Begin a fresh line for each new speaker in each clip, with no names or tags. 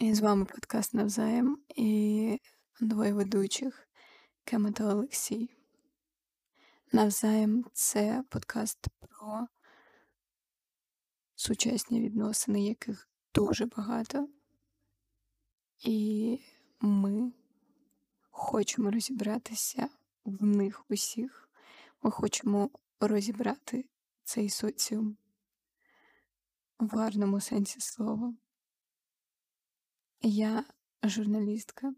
І з вами подкаст Навзаєм і двоє ведучих Кема та Олексій. Навзаєм це подкаст про сучасні відносини, яких дуже багато. І ми хочемо розібратися в них усіх. Ми хочемо розібрати цей соціум в гарному сенсі слова. Я журналістка,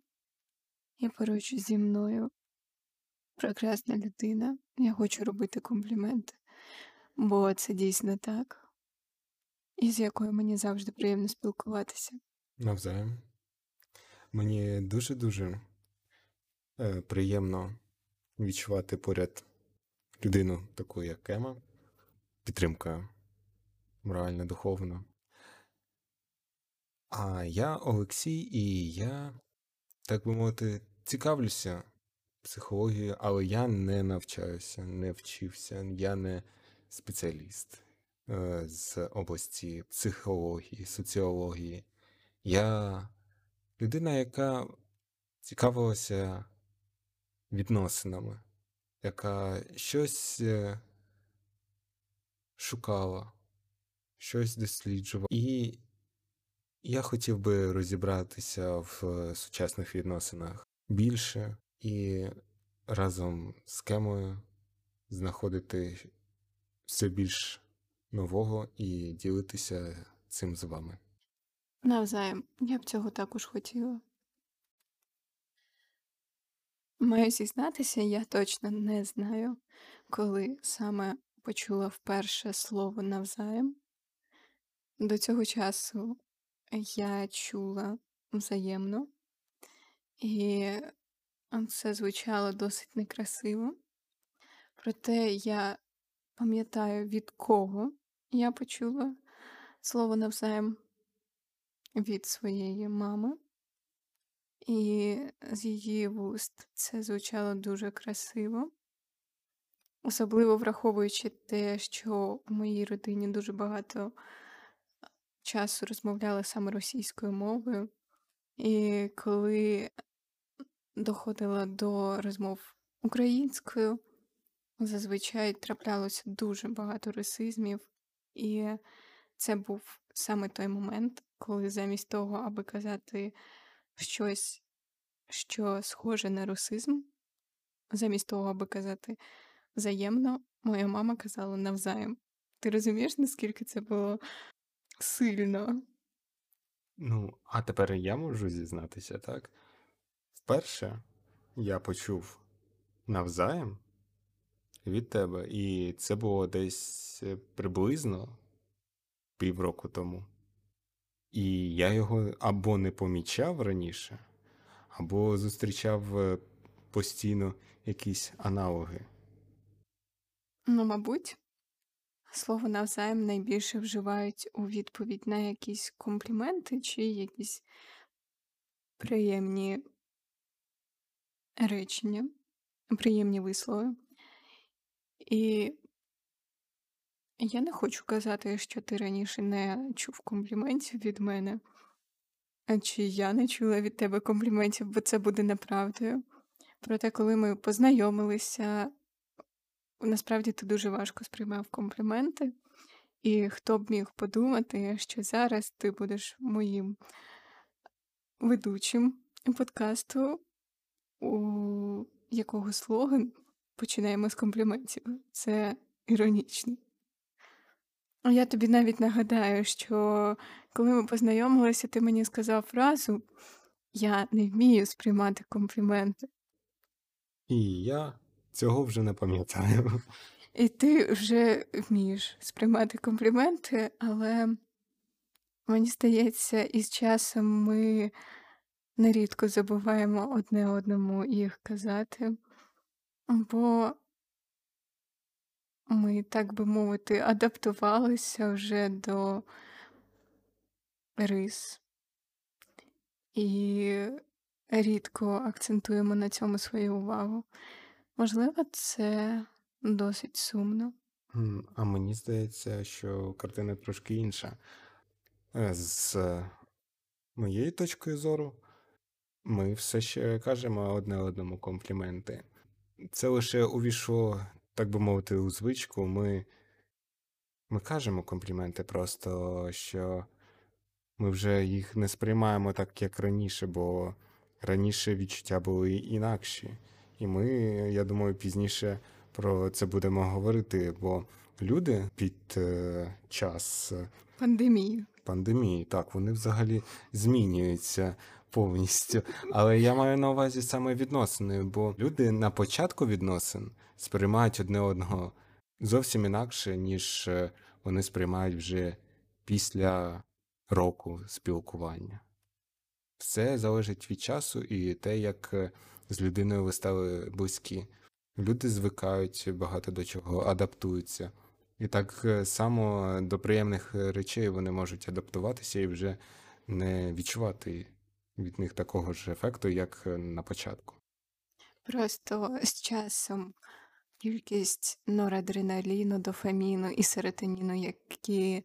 і поруч зі мною прекрасна людина. Я хочу робити компліменти, бо це дійсно так, і з якою мені завжди приємно спілкуватися.
Навзаєм. Мені дуже-дуже е, приємно відчувати поряд людину, таку як Ема, підтримка морально, духовно. А я Олексій, і я, так би мовити, цікавлюся психологією, але я не навчаюся, не вчився, я не спеціаліст е, з області психології, соціології. Я людина, яка цікавилася відносинами, яка щось е, шукала, щось досліджувала. І я хотів би розібратися в сучасних відносинах більше і разом з кемою знаходити все більш нового і ділитися цим з вами.
Навзаєм, я б цього також хотіла. Маю зізнатися, я точно не знаю, коли саме почула вперше слово навзаєм. До цього часу я чула взаємно, і це звучало досить некрасиво. Проте я пам'ятаю, від кого я почула слово навзаєм від своєї мами, і з її вуст це звучало дуже красиво. Особливо враховуючи те, що в моїй родині дуже багато часу розмовляли саме російською мовою, і коли доходила до розмов українською, зазвичай траплялося дуже багато расизмів, і це був саме той момент, коли замість того, аби казати щось, що схоже на русизм, замість того, аби казати взаємно, моя мама казала навзаєм. Ти розумієш, наскільки це було сильно?
Ну, а тепер я можу зізнатися, так? Вперше я почув навзаєм від тебе, і це було десь е, приблизно півроку тому. І я його або не помічав раніше, або зустрічав е, постійно якісь аналоги.
Ну, мабуть, слово навзаєм найбільше вживають у відповідь на якісь компліменти чи якісь приємні речення, приємні вислови. І я не хочу казати, що ти раніше не чув компліментів від мене, чи я не чула від тебе компліментів, бо це буде неправдою. Проте, коли ми познайомилися, насправді ти дуже важко сприймав компліменти, і хто б міг подумати, що зараз ти будеш моїм ведучим подкасту, у якого слоган починаємо з компліментів. Це іронічно. Я тобі навіть нагадаю, що коли ми познайомилися, ти мені сказав фразу Я не вмію сприймати компліменти.
І я цього вже не пам'ятаю.
І ти вже вмієш сприймати компліменти, але мені здається, із часом ми нерідко забуваємо одне одному їх казати, бо ми, так би мовити, адаптувалися вже до рис і рідко акцентуємо на цьому свою увагу. Можливо, це досить сумно.
А мені здається, що картина трошки інша. Е, з моєї точки зору, ми все ще кажемо одне одному компліменти. Це лише увійшло, так би мовити, у звичку. Ми, ми кажемо компліменти, просто що ми вже їх не сприймаємо так, як раніше, бо раніше відчуття були інакші. І ми, я думаю, пізніше про це будемо говорити, бо люди під е, час
Пандемії.
пандемії, так, вони взагалі змінюються повністю. Але я маю на увазі саме відносини, бо люди на початку відносин сприймають одне одного зовсім інакше, ніж е, вони сприймають вже після року спілкування. Все залежить від часу і те, як е, з людиною ви стали близькі. Люди звикають багато до чого, адаптуються. І так е, само до приємних е, речей вони можуть адаптуватися і вже не відчувати від них такого ж ефекту, як е, на початку.
Просто з часом кількість норадреналіну, дофаміну і серотоніну, які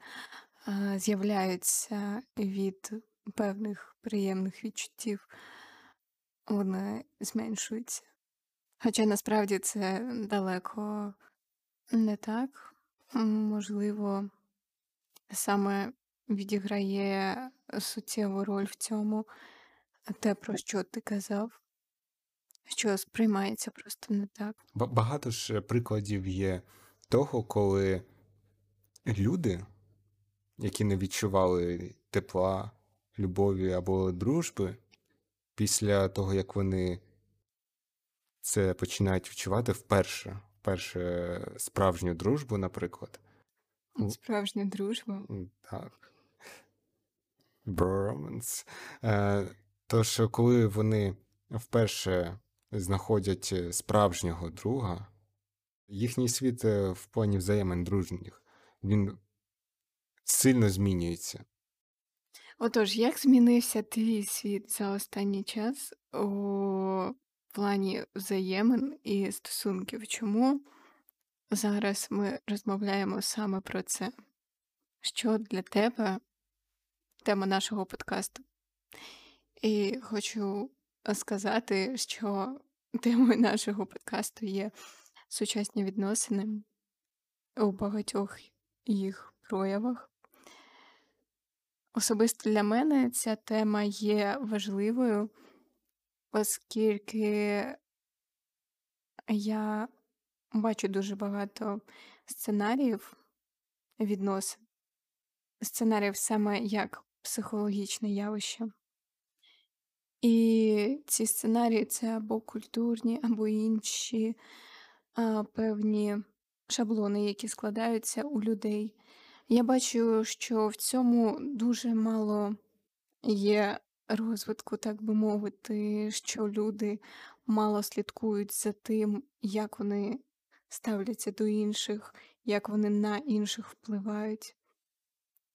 з'являються від певних приємних відчуттів, вони зменшуються. Хоча насправді це далеко не так. Можливо, саме відіграє суттєву роль в цьому те, про що ти казав, що сприймається просто не так.
Багато ж прикладів є того, коли люди, які не відчували тепла, любові або дружби, після того, як вони це починають відчувати вперше, вперше справжню дружбу, наприклад.
Справжня дружба.
Так. Bromance. Е, Тож, коли вони вперше знаходять е, справжнього друга, їхній світ е, в плані взаємин дружніх, він сильно змінюється.
Отож, як змінився твій світ за останній час у плані взаємин і стосунків? Чому зараз ми розмовляємо саме про це? Що для тебе тема нашого подкасту? І хочу сказати, що темою нашого подкасту є сучасні відносини у багатьох їх проявах. Особисто для мене ця тема є важливою, оскільки я бачу дуже багато сценаріїв відносин, сценаріїв саме як психологічне явище. І ці сценарії це або культурні, або інші а, певні шаблони, які складаються у людей. Я бачу, що в цьому дуже мало є розвитку, так би мовити, що люди мало слідкують за тим, як вони ставляться до інших, як вони на інших впливають.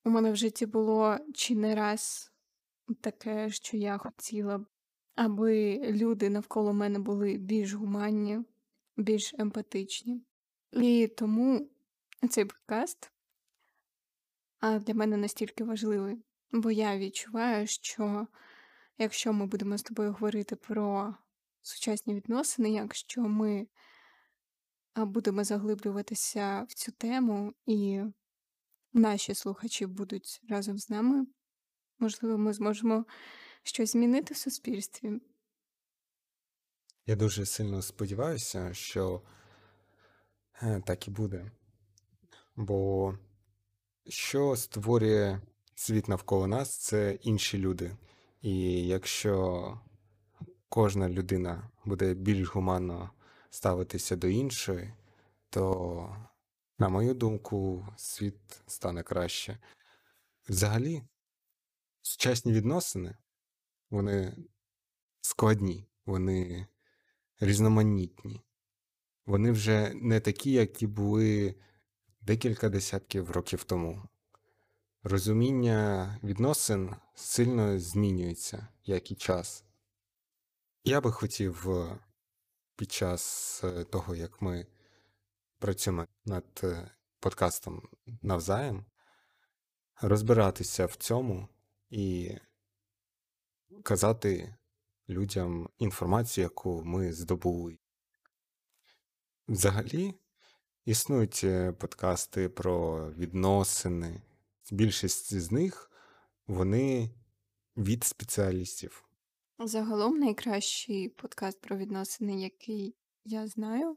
У мене в житті було чи не раз таке, що я хотіла б, аби люди навколо мене були більш гуманні, більш емпатичні. І тому цей подкаст а для мене настільки важливий, бо я відчуваю, що якщо ми будемо з тобою говорити про сучасні відносини, якщо ми будемо заглиблюватися в цю тему, і наші слухачі будуть разом з нами, можливо, ми зможемо щось змінити в суспільстві.
Я дуже сильно сподіваюся, що е, так і буде. Бо що створює світ навколо нас, це інші люди. І якщо кожна людина буде більш гуманно ставитися до іншої, то, на мою думку, світ стане краще. Взагалі, сучасні відносини, вони складні, вони різноманітні. Вони вже не такі, які були декілька десятків років тому. Розуміння відносин сильно змінюється, як і час. Я би хотів е, під час е, того, як ми працюємо над е, подкастом навзаєм, розбиратися в цьому і казати людям інформацію, яку ми здобули. Взагалі, існують е, подкасти про відносини. Більшість з них вони від спеціалістів.
Загалом найкращий подкаст про відносини, який я знаю,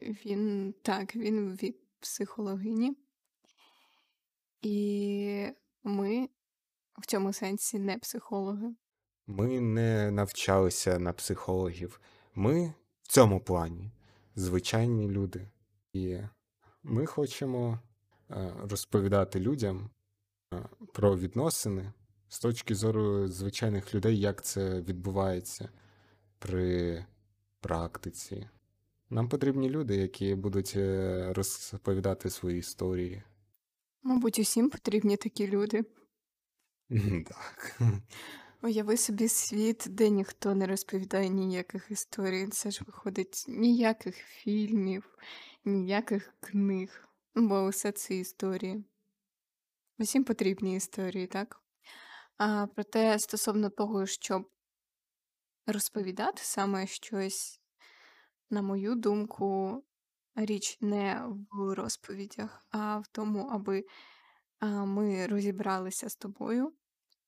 він так, він від психологині. І ми в цьому сенсі не психологи.
Ми не навчалися на психологів. Ми в цьому плані звичайні люди. І ми хочемо е, розповідати людям е, про відносини з точки зору звичайних людей, як це відбувається при практиці. Нам потрібні люди, які будуть е, розповідати свої історії.
Мабуть, усім потрібні такі люди.
Так.
Уяви собі світ, де ніхто не розповідає ніяких історій. Це ж виходить ніяких фільмів, ніяких книг, бо все це історії. Усім потрібні історії, так? А проте стосовно того, щоб розповідати саме щось, на мою думку, річ не в розповідях, а в тому, аби ми розібралися з тобою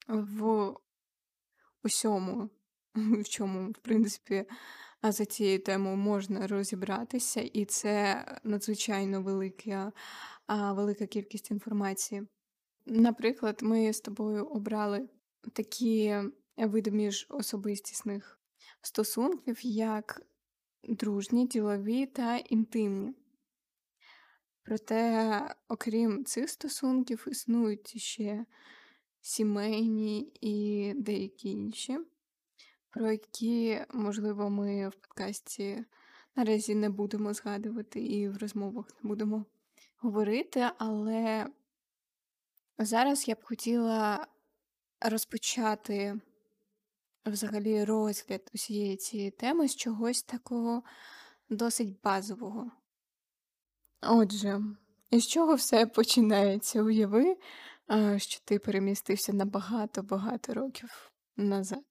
в усьому, в чому, в принципі, а за цією темою можна розібратися, і це надзвичайно велика, велика кількість інформації. Наприклад, ми з тобою обрали такі види міжособистісних стосунків, як дружні, ділові та інтимні. Проте, окрім цих стосунків, існують ще сімейні і деякі інші, про які, можливо, ми в подкасті наразі не будемо згадувати і в розмовах не будемо говорити, але зараз я б хотіла розпочати взагалі розгляд усієї цієї теми з чогось такого досить базового. Отже, із чого все починається? Уяви, що ти перемістився на багато-багато років назад.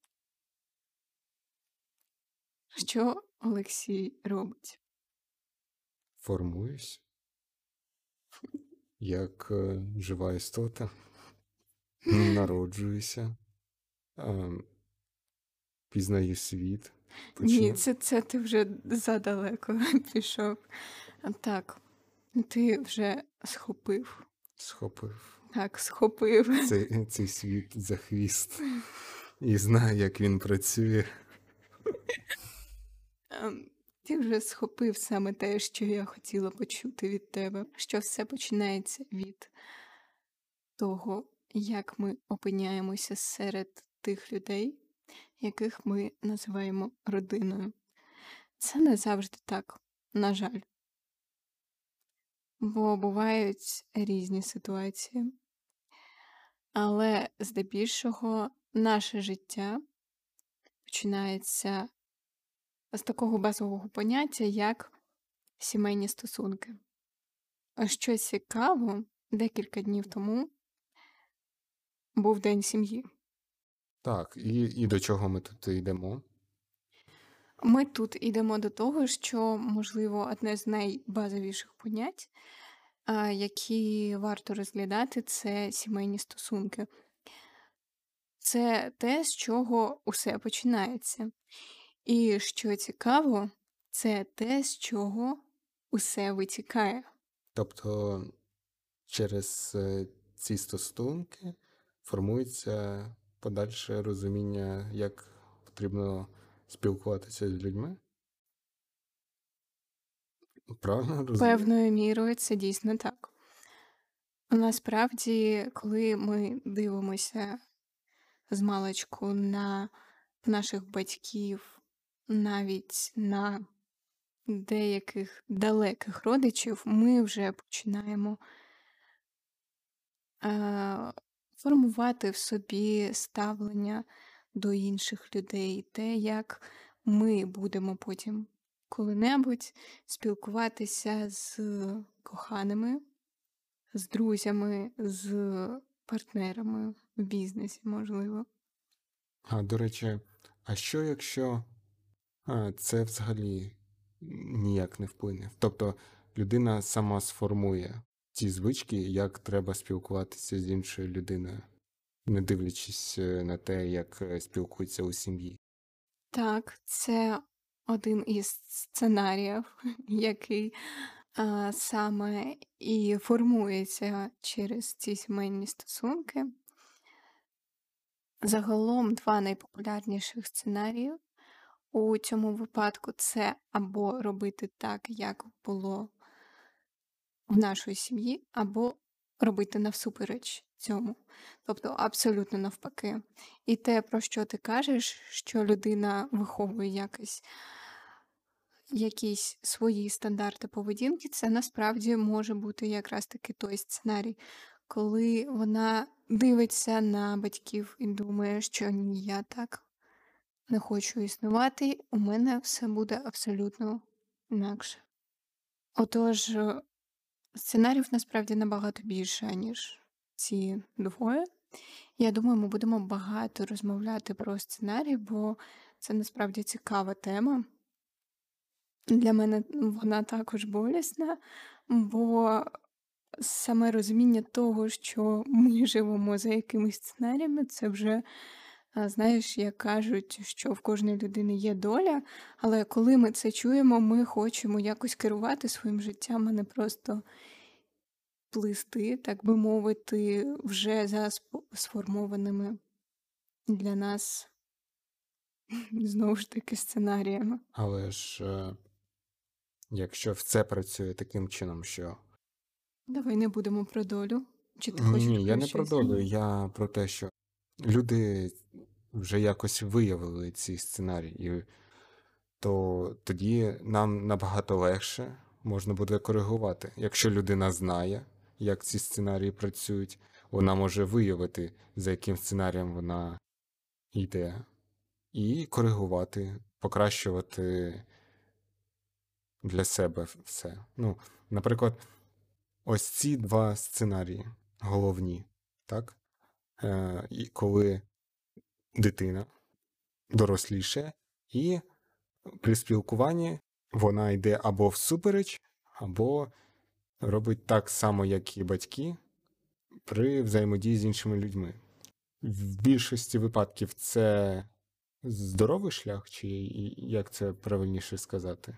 Що Олексій робить?
Формуюсь як жива істота, народжуюся, пізнаю світ.
Ні, це, це ти вже задалеко пішов. Так, ти вже схопив.
Схопив
Так, схопив.
цей, цей світ за хвіст і знаю, як він працює.
Ем, Ти вже схопив саме те, що я хотіла почути від тебе, що все починається від того, як ми опиняємося серед тих людей, яких ми називаємо родиною. Це не завжди так, на жаль. Бо бувають різні ситуації. Але здебільшого наше життя починається з такого базового поняття, як сімейні стосунки. А що цікаво, декілька днів тому був День сім'ї.
Так, і, і до чого ми тут йдемо?
Ми тут йдемо до того, що, можливо, одне з найбазовіших понять, які варто розглядати, це сімейні стосунки. Це те, з чого усе починається. І що цікаво, це те, з чого усе витікає.
Тобто через е, ці стосунки формується подальше розуміння, як потрібно спілкуватися з людьми. Правильно розумію?
Певною мірою це дійсно так. Насправді, коли ми дивимося з маличку на наших батьків, навіть на деяких далеких родичів, ми вже починаємо е, формувати в собі ставлення до інших людей, те, як ми будемо потім коли-небудь спілкуватися з коханими, з друзями, з партнерами в бізнесі, можливо.
А до речі, а що якщо це взагалі ніяк не вплине? Тобто людина сама сформує ті звички, як треба спілкуватися з іншою людиною, не дивлячись е, на те, як е, спілкуються у сім'ї.
Так, це один із сценаріїв, який а, саме і формується через ці сімейні стосунки. Загалом два найпопулярніших сценарії у цьому випадку це або робити так, як було в нашої сім'ї, або робити навсупереч цьому. Тобто абсолютно навпаки. І те, про що ти кажеш, що людина виховує якось якісь свої стандарти поведінки, це насправді може бути якраз таки той сценарій, коли вона дивиться на батьків і думає, що ні, я так не хочу існувати, у мене все буде абсолютно інакше. Отож, е, сценаріїв насправді набагато більше, ніж ці двоє. Я думаю, ми будемо багато розмовляти про сценарій, бо це насправді цікава тема. Для мене вона також болісна, бо саме розуміння того, що ми живемо за якимись сценаріями, це вже, знаєш, як кажуть, що в кожної людини є доля, але коли ми це чуємо, ми хочемо якось керувати своїм життям, а не просто плисти, так би мовити, вже за сформованими для нас знову ж таки сценаріями.
Але ж е, якщо все працює таким чином, що
Давай не будемо про долю. Чи ти хочеш
ні, я не про долю, я про те, що люди вже якось виявили ці сценарії, то тоді нам набагато легше можна буде коригувати. Якщо людина знає, як ці сценарії працюють, вона може виявити, за яким сценарієм вона йде, і коригувати, покращувати для себе все. Ну, наприклад, ось ці два сценарії головні, так? Е, коли дитина доросліше, і при спілкуванні вона йде або всупереч, або робить так само, як і батьки, при взаємодії з іншими людьми. В більшості випадків це здоровий шлях, чи як це правильніше сказати?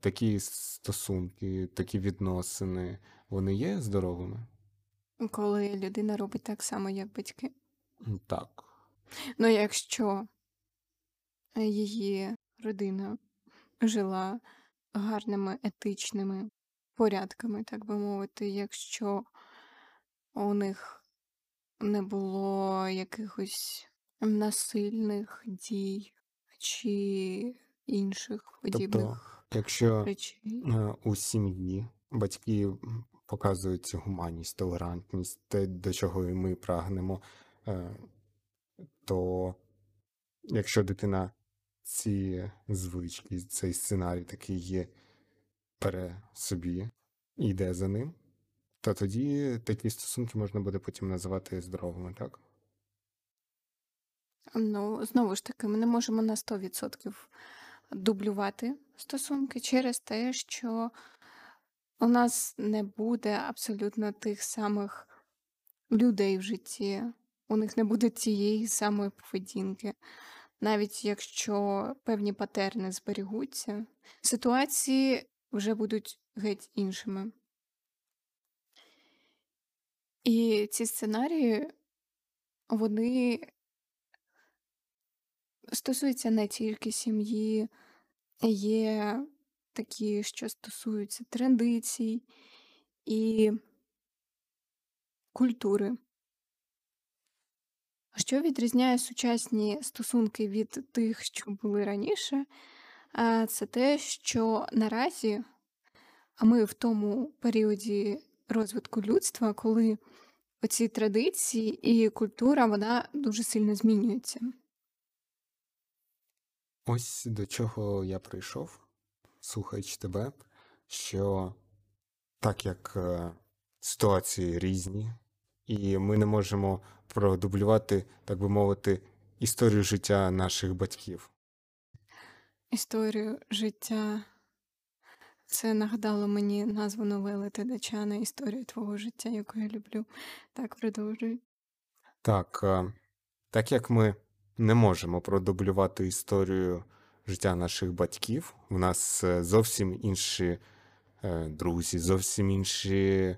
Такі стосунки, такі відносини, вони є здоровими?
Коли людина робить так само, як батьки.
Так.
Ну, якщо її родина жила гарними етичними порядками, так би мовити, якщо у них не було якихось насильних дій чи інших
Тобто,
подібних
якщо
речей.
е, у сім'ї батьки показують гуманність, толерантність, те, до чого і ми прагнемо, е, то якщо дитина ці звички, цей сценарій такий є, бере собі і йде за ним, то тоді такі стосунки можна буде потім називати здоровими, так?
Ну, знову ж таки, ми не можемо на 100% дублювати стосунки через те, що у нас не буде абсолютно тих самих людей в житті, у них не буде тієї самої поведінки. Навіть якщо певні патерни зберігуться, ситуації вже будуть геть іншими. І ці сценарії, вони стосуються не тільки сім'ї, є такі, що стосуються традицій і культури. Що відрізняє сучасні стосунки від тих, що були раніше, це те, що наразі, а ми в тому періоді розвитку людства, коли оці традиції і культура вона дуже сильно змінюється.
Ось до чого я прийшов, слухаючи тебе, що так як е, ситуації різні, і ми не можемо продублювати, так би мовити, історію життя наших батьків.
Історію життя. Це нагадало мені назву новели Тедачана Історія твого життя, яку я люблю. Так, продовжуй.
Так, е, так як ми не можемо продублювати історію життя наших батьків, у нас е, зовсім інші е, друзі, зовсім інші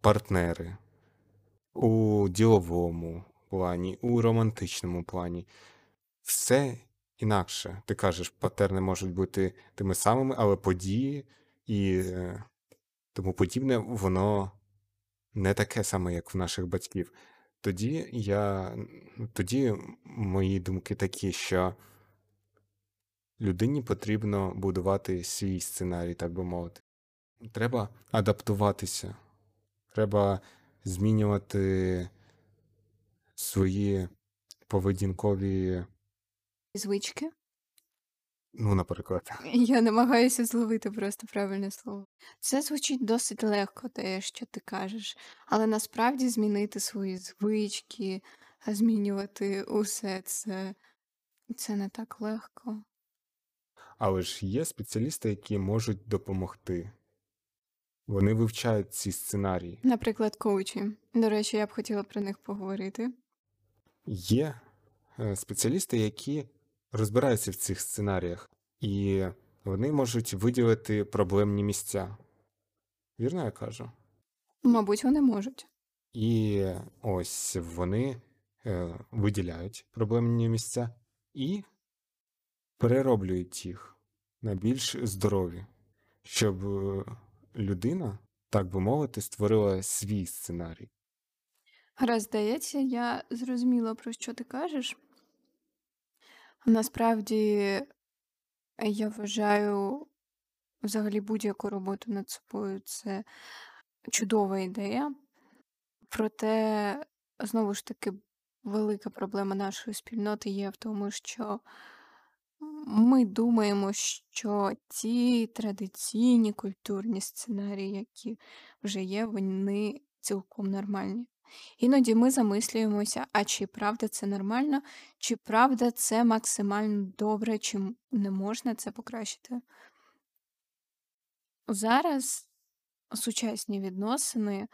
партнери у діловому плані, у романтичному плані. Все інакше. Ти кажеш, патерни можуть бути тими самими, але події і е, тому подібне, воно не таке саме, як в наших батьків. Тоді я тоді мої думки такі, що людині потрібно будувати свій сценарій, так би мовити. Треба адаптуватися, треба змінювати свої поведінкові,
Звички.
ну, наприклад.
Я намагаюся зловити просто правильне слово. Це звучить досить легко, те, що ти кажеш, але насправді змінити свої звички, змінювати усе це, це не так легко.
Але ж є спеціалісти, які можуть допомогти. Вони вивчають ці сценарії.
Наприклад, коучі. До речі, я б хотіла про них поговорити.
Є е, спеціалісти, які розбираються в цих сценаріях, і вони можуть виділити проблемні місця. Вірно я кажу?
Мабуть, вони можуть.
І ось вони е, виділяють проблемні місця і перероблюють їх на більш здорові, щоб е, людина, так би мовити, створила свій сценарій.
Гаразд, здається, я зрозуміла, про що ти кажеш. Насправді, я вважаю, взагалі будь-яку роботу над собою це чудова ідея. Проте, знову ж таки, велика проблема нашої спільноти є в тому, що ми думаємо, що ті традиційні культурні сценарії, які вже є, вони цілком нормальні. Іноді ми замислюємося, а чи правда це нормально, чи правда це максимально добре, чи не можна це покращити. Зараз сучасні відносини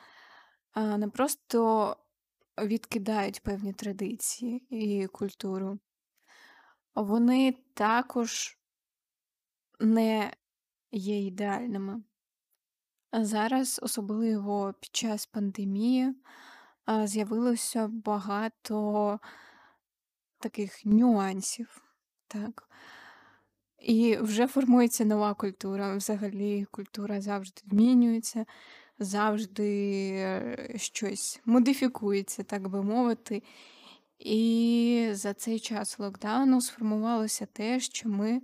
не просто відкидають певні традиції і культуру, вони також не є ідеальними. Зараз, особливо під час пандемії, з'явилося багато таких нюансів, так. І вже формується нова культура. Взагалі, культура завжди змінюється, завжди е, щось модифікується, так би мовити. І за цей час локдауну сформувалося те, що ми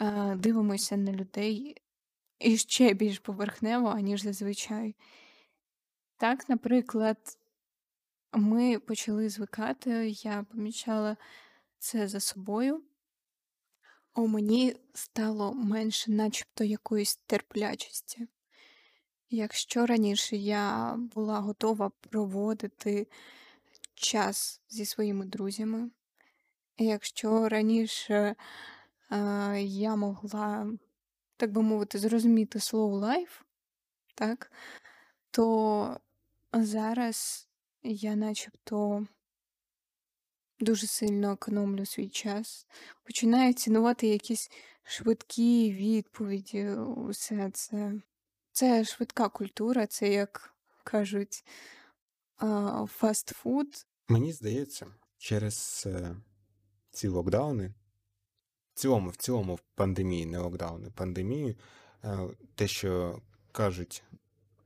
е, дивимося на людей і ще більш поверхнево, аніж зазвичай. Так, наприклад, ми почали звикати, я помічала це за собою. У мені стало менше, начебто, якоїсь терплячості. Якщо раніше я була готова проводити час зі своїми друзями, якщо раніше е, я могла, так би мовити, зрозуміти slow life, так, то зараз я начебто дуже сильно економлю свій час, починаю цінувати якісь швидкі відповіді, усе це. Це швидка культура, це, як кажуть, фастфуд.
Мені здається, через ці локдауни, в цілому, в цілому, в пандемії, не локдауни, пандемії, е, те, що кажуть,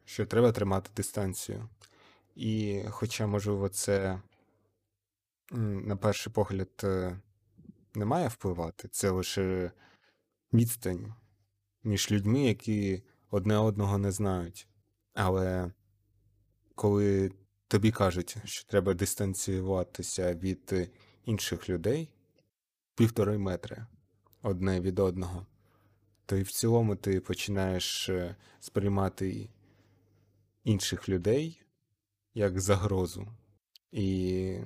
що треба тримати дистанцію. І хоча, можливо, це на перший погляд е, не має впливати, це лише відстань між людьми, які одне одного не знають. Але коли тобі кажуть, що треба дистанціюватися від е, інших людей півтори метри одне від одного, то і в цілому ти починаєш е, сприймати інших людей як загрозу. І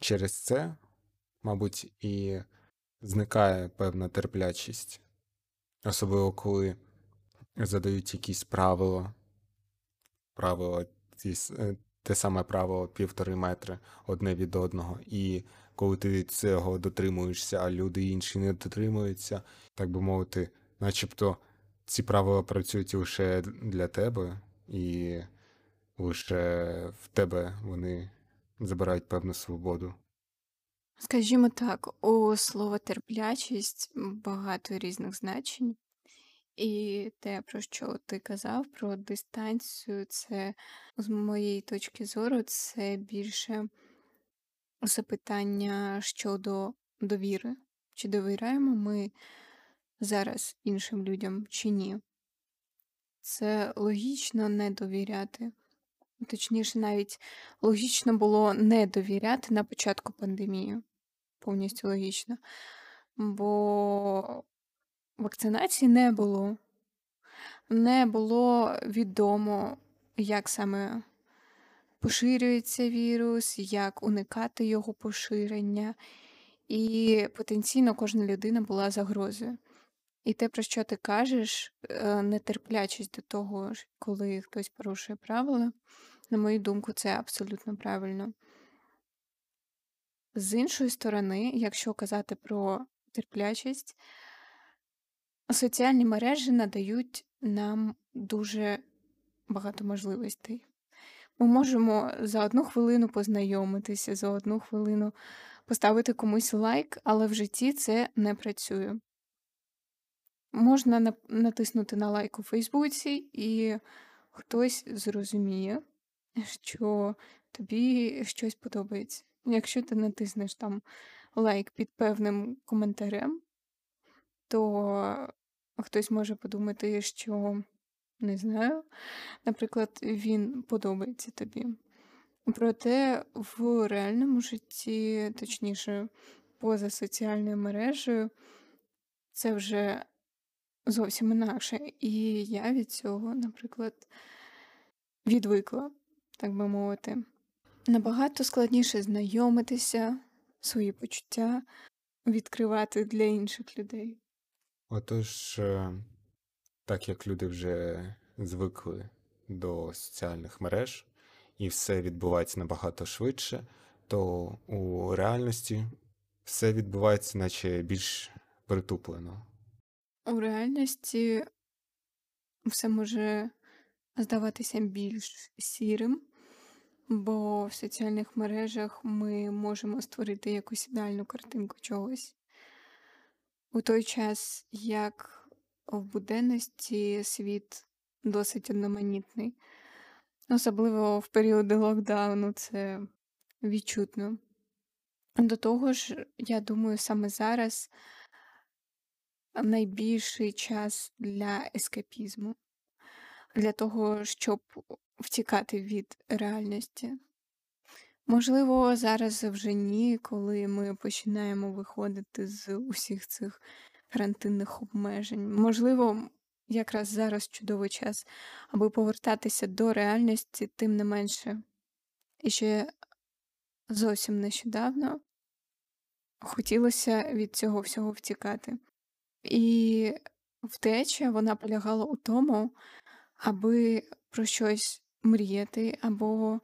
через це мабуть, і зникає певна терплячість, особливо коли задають якісь правила, правила, те саме правило півтори метри одне від одного, і коли ти цього дотримуєшся, а люди інші не дотримуються, так би мовити, начебто ці правила працюють лише для тебе, і лише в тебе вони забирають певну свободу.
Скажімо так, у слова терплячість багато різних значень. І те, про що ти казав, про дистанцію, це з моєї точки зору, це більше запитання щодо довіри. Чи довіряємо ми зараз іншим людям, чи ні? Це логічно не довіряти. Точніше, навіть логічно було не довіряти на початку пандемії. Повністю логічно. Бо вакцинації не було. Не було відомо, як саме поширюється вірус, як уникати його поширення. І потенційно кожна людина була загрозою. І те, про що ти кажеш, е, нетерплячість до того, коли хтось порушує правила, на мою думку, це абсолютно правильно. З іншої сторони, якщо казати про терплячість, соціальні мережі надають нам дуже багато можливостей. Ми можемо за одну хвилину познайомитися, за одну хвилину поставити комусь лайк, але в житті це не працює. Можна натиснути на лайк у Фейсбуці, і хтось зрозуміє, що тобі щось подобається. Якщо ти натиснеш там лайк під певним коментарем, то хтось може подумати, що не знаю, наприклад, він подобається тобі. Проте в реальному житті, точніше, поза соціальною мережею, це вже зовсім інакше. І я від цього, наприклад, відвикла, так би мовити. Набагато складніше знайомитися, свої почуття відкривати для інших людей.
Отож, е, так як люди вже звикли до соціальних мереж, і все відбувається набагато швидше, то у реальності все відбувається, наче більш притуплено.
У реальності все може здаватися більш сірим, бо в соціальних мережах ми можемо створити якусь ідеальну картинку чогось. У той час, як в буденності світ досить одноманітний, особливо в періоди локдауну, це відчутно. До того ж, я думаю, саме зараз найбільший час для ескапізму, для того, щоб втікати від реальності. Можливо, зараз вже ні, коли ми починаємо виходити з усіх цих карантинних обмежень. Можливо, якраз зараз чудовий час, аби повертатися до реальності, тим не менше. І ще зовсім нещодавно хотілося від цього всього втікати. І втеча вона полягала у тому, аби про щось мріяти, або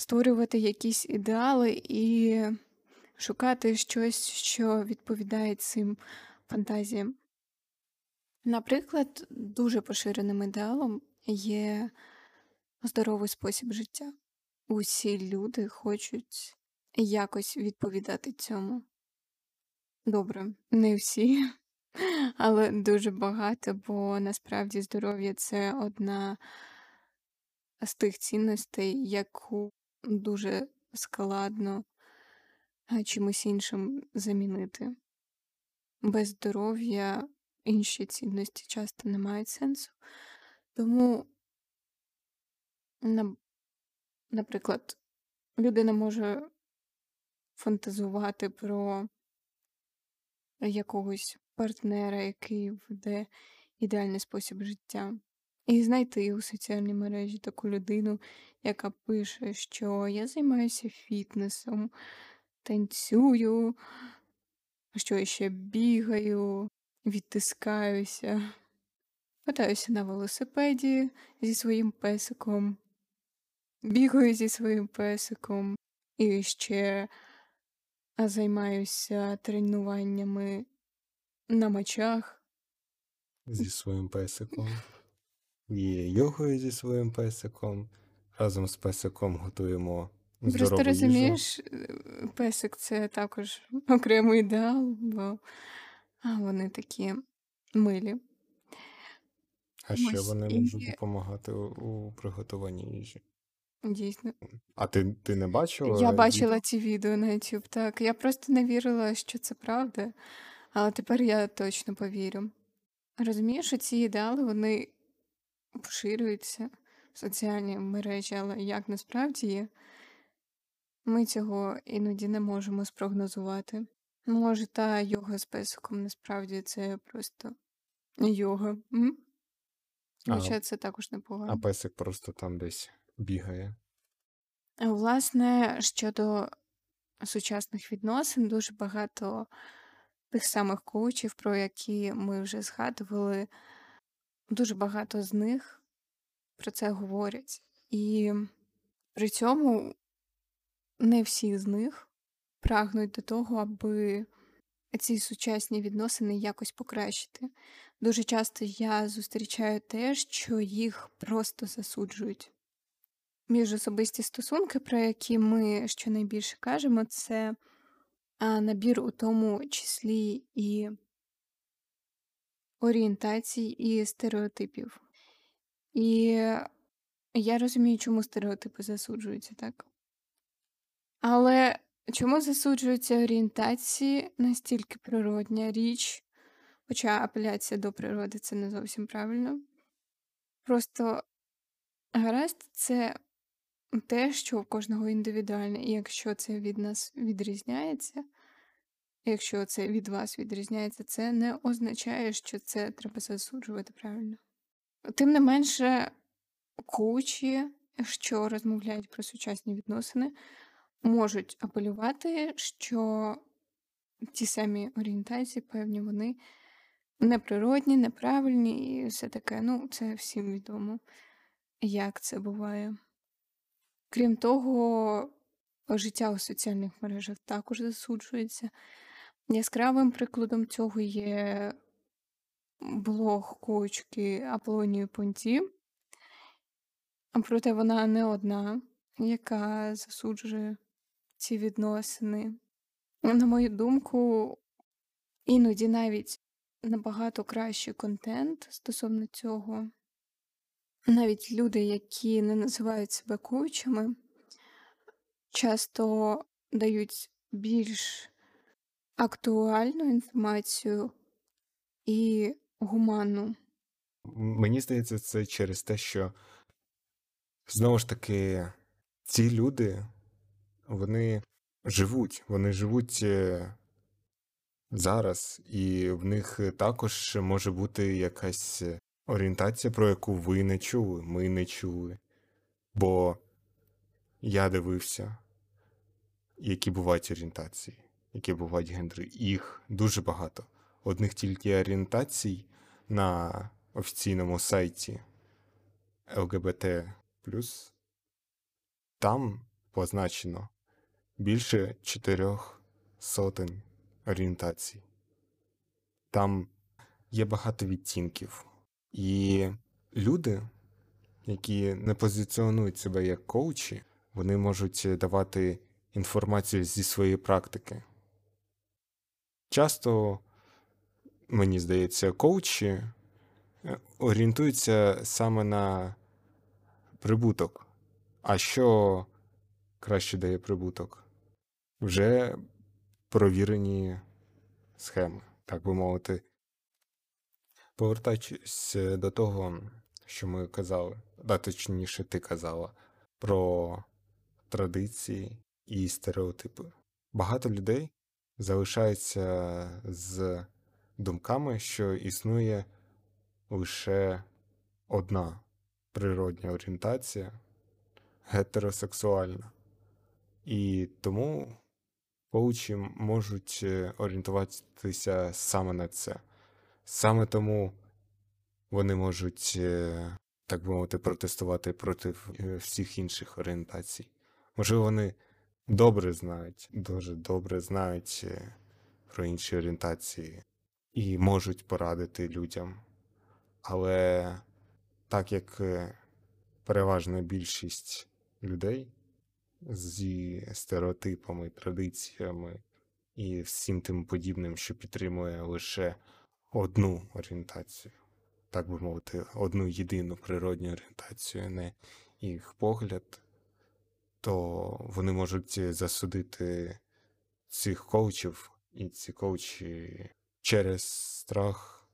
створювати якісь ідеали і шукати щось, що відповідає цим фантазіям. Наприклад, дуже поширеним ідеалом є здоровий спосіб життя. Усі люди хочуть якось відповідати цьому. Добре, не всі, але дуже багато, бо насправді здоров'я це одна з тих цінностей, яку дуже складно чимось іншим замінити. Без здоров'я інші цінності часто не мають сенсу. Тому, на- наприклад, людина може фантазувати про якогось партнера, який веде ідеальний спосіб життя. І знайти у соціальній мережі таку людину, яка пише, що я займаюся фітнесом, танцюю, що я ще бігаю, відтискаюся, катаюся на велосипеді зі своїм песиком, бігаю зі своїм песиком і ще займаюся тренуваннями на мечах.
Зі своїм песиком. І йогою зі своїм песиком. Разом з песиком готуємо
Просто
здорову їжу.
розумієш, е, песик це також окремий ідеал, бо а, вони такі милі.
А ще
Ось
вони
і
можуть допомагати у, у приготуванні їжі.
дійсно.
А ти, ти не бачила
Я бачила ці відео на YouTube, так. Я просто не вірила, що це правда, але тепер я точно повірю. Розумієш, що ці ідеали вони поширюються в соціальні мережі, але як насправді є, ми цього іноді не можемо спрогнозувати. Може, та йога з песиком насправді це просто йога. М?
А,
Хоча це також непогано.
а песик просто там десь бігає.
Власне, щодо сучасних відносин, дуже багато тих самих коучів, про які ми вже згадували, дуже багато з них про це говорять. І при цьому не всі з них прагнуть до того, аби ці сучасні відносини якось покращити. Дуже часто я зустрічаю те, що їх просто засуджують. Міжособисті стосунки, про які ми щонайбільше кажемо, це набір у тому числі і орієнтацій і стереотипів. І я розумію, чому стереотипи засуджуються так. Але чому засуджуються орієнтації настільки природня річ, хоча апеляція до природи це не зовсім правильно. Просто гаразд це те, що в кожного індивідуальне, і якщо це від нас відрізняється, якщо це від вас відрізняється, це не означає, що це треба засуджувати правильно. Тим не менше, коучі, що розмовляють про сучасні відносини, можуть апелювати, що ті самі орієнтації, певні, вони неприродні, неправильні і все таке. Ну, це всім відомо, як це буває. Крім того, життя у соціальних мережах також засуджується. Яскравим прикладом цього є блог коучки Аполлонії Понті. Проте вона не одна, яка засуджує ці відносини. На мою думку, іноді навіть набагато кращий контент стосовно цього. Навіть люди, які не називають себе коучами, часто дають більш актуальну інформацію і гуманну.
Мені здається, це через те, що знову ж таки ці люди, вони живуть, вони живуть е, зараз, і в них також може бути якась орієнтація, про яку ви не чули, ми не чули. Бо я дивився, які бувають орієнтації, які бувають гендери. Їх дуже багато. Одних тільки орієнтацій на офіційному сайті ЛГБТ там позначено більше чотирьох сотень орієнтацій. Там є багато відтінків. І люди, які не позиціонують себе як коучі, вони можуть давати інформацію зі своєї практики. Часто, мені здається, коучі е, орієнтуються саме на прибуток. А що краще дає прибуток? Вже провірені схеми, так би мовити. Повертаючись до того, що ми казали, да, точніше, ти казала, про традиції і стереотипи. Багато людей залишаються з думками, що існує лише одна природня орієнтація гетеросексуальна. І тому коучі можуть е, орієнтуватися саме на це. Саме тому вони можуть, е, так би мовити, протестувати проти е, всіх інших орієнтацій. Можливо, вони добре знають, дуже добре знають е, про інші орієнтації і можуть порадити людям. Але так як е, переважна більшість людей зі стереотипами, традиціями і всім тим подібним, що підтримує лише одну орієнтацію, так би мовити, одну єдину природню орієнтацію, не їх погляд, то вони можуть засудити цих коучів, і ці коучі через страх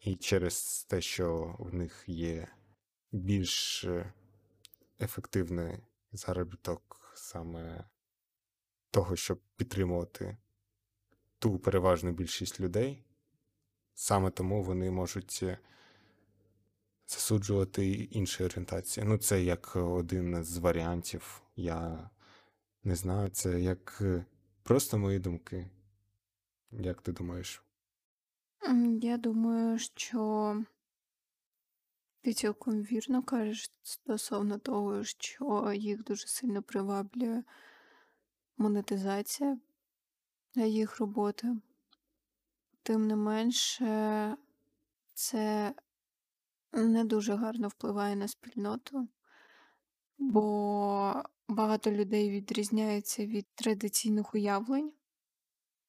і через те, що в них є більш е, ефективний заробіток саме того, щоб підтримувати ту переважну більшість людей, саме тому вони можуть е, засуджувати інші орієнтації. Ну, це як один з варіантів. Я не знаю, це як е, просто мої думки. Як ти думаєш?
Я думаю, що ти цілком вірно кажеш стосовно того, що їх дуже сильно приваблює монетизація їх роботи. Тим не менше, це не дуже гарно впливає на спільноту, бо багато людей відрізняються від традиційних уявлень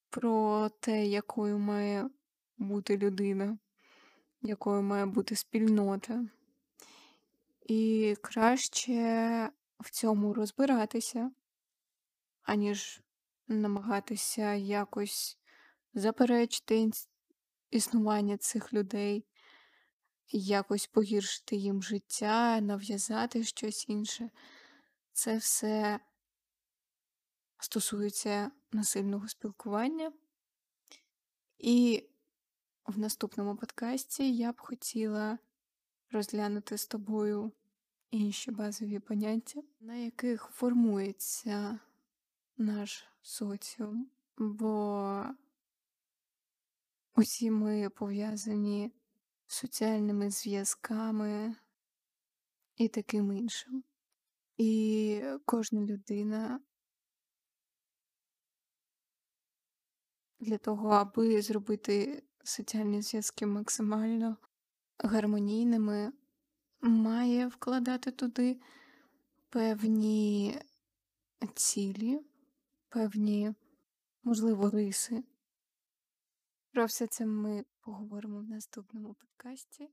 про те, якою має бути людина, якою має бути спільнота. І краще в цьому розбиратися, аніж намагатися якось заперечити існування цих людей, якось погіршити їм життя, нав'язати щось інше. Це все стосується насильного спілкування. І в наступному подкасті я б хотіла розглянути з тобою інші базові поняття, на яких формується наш соціум. Бо усі ми пов'язані соціальними зв'язками і таким іншим. І кожна людина для того, аби зробити соціальні зв'язки максимально гармонійними, має вкладати туди певні цілі, певні, можливо, риси. Про все це ми поговоримо в наступному подкасті.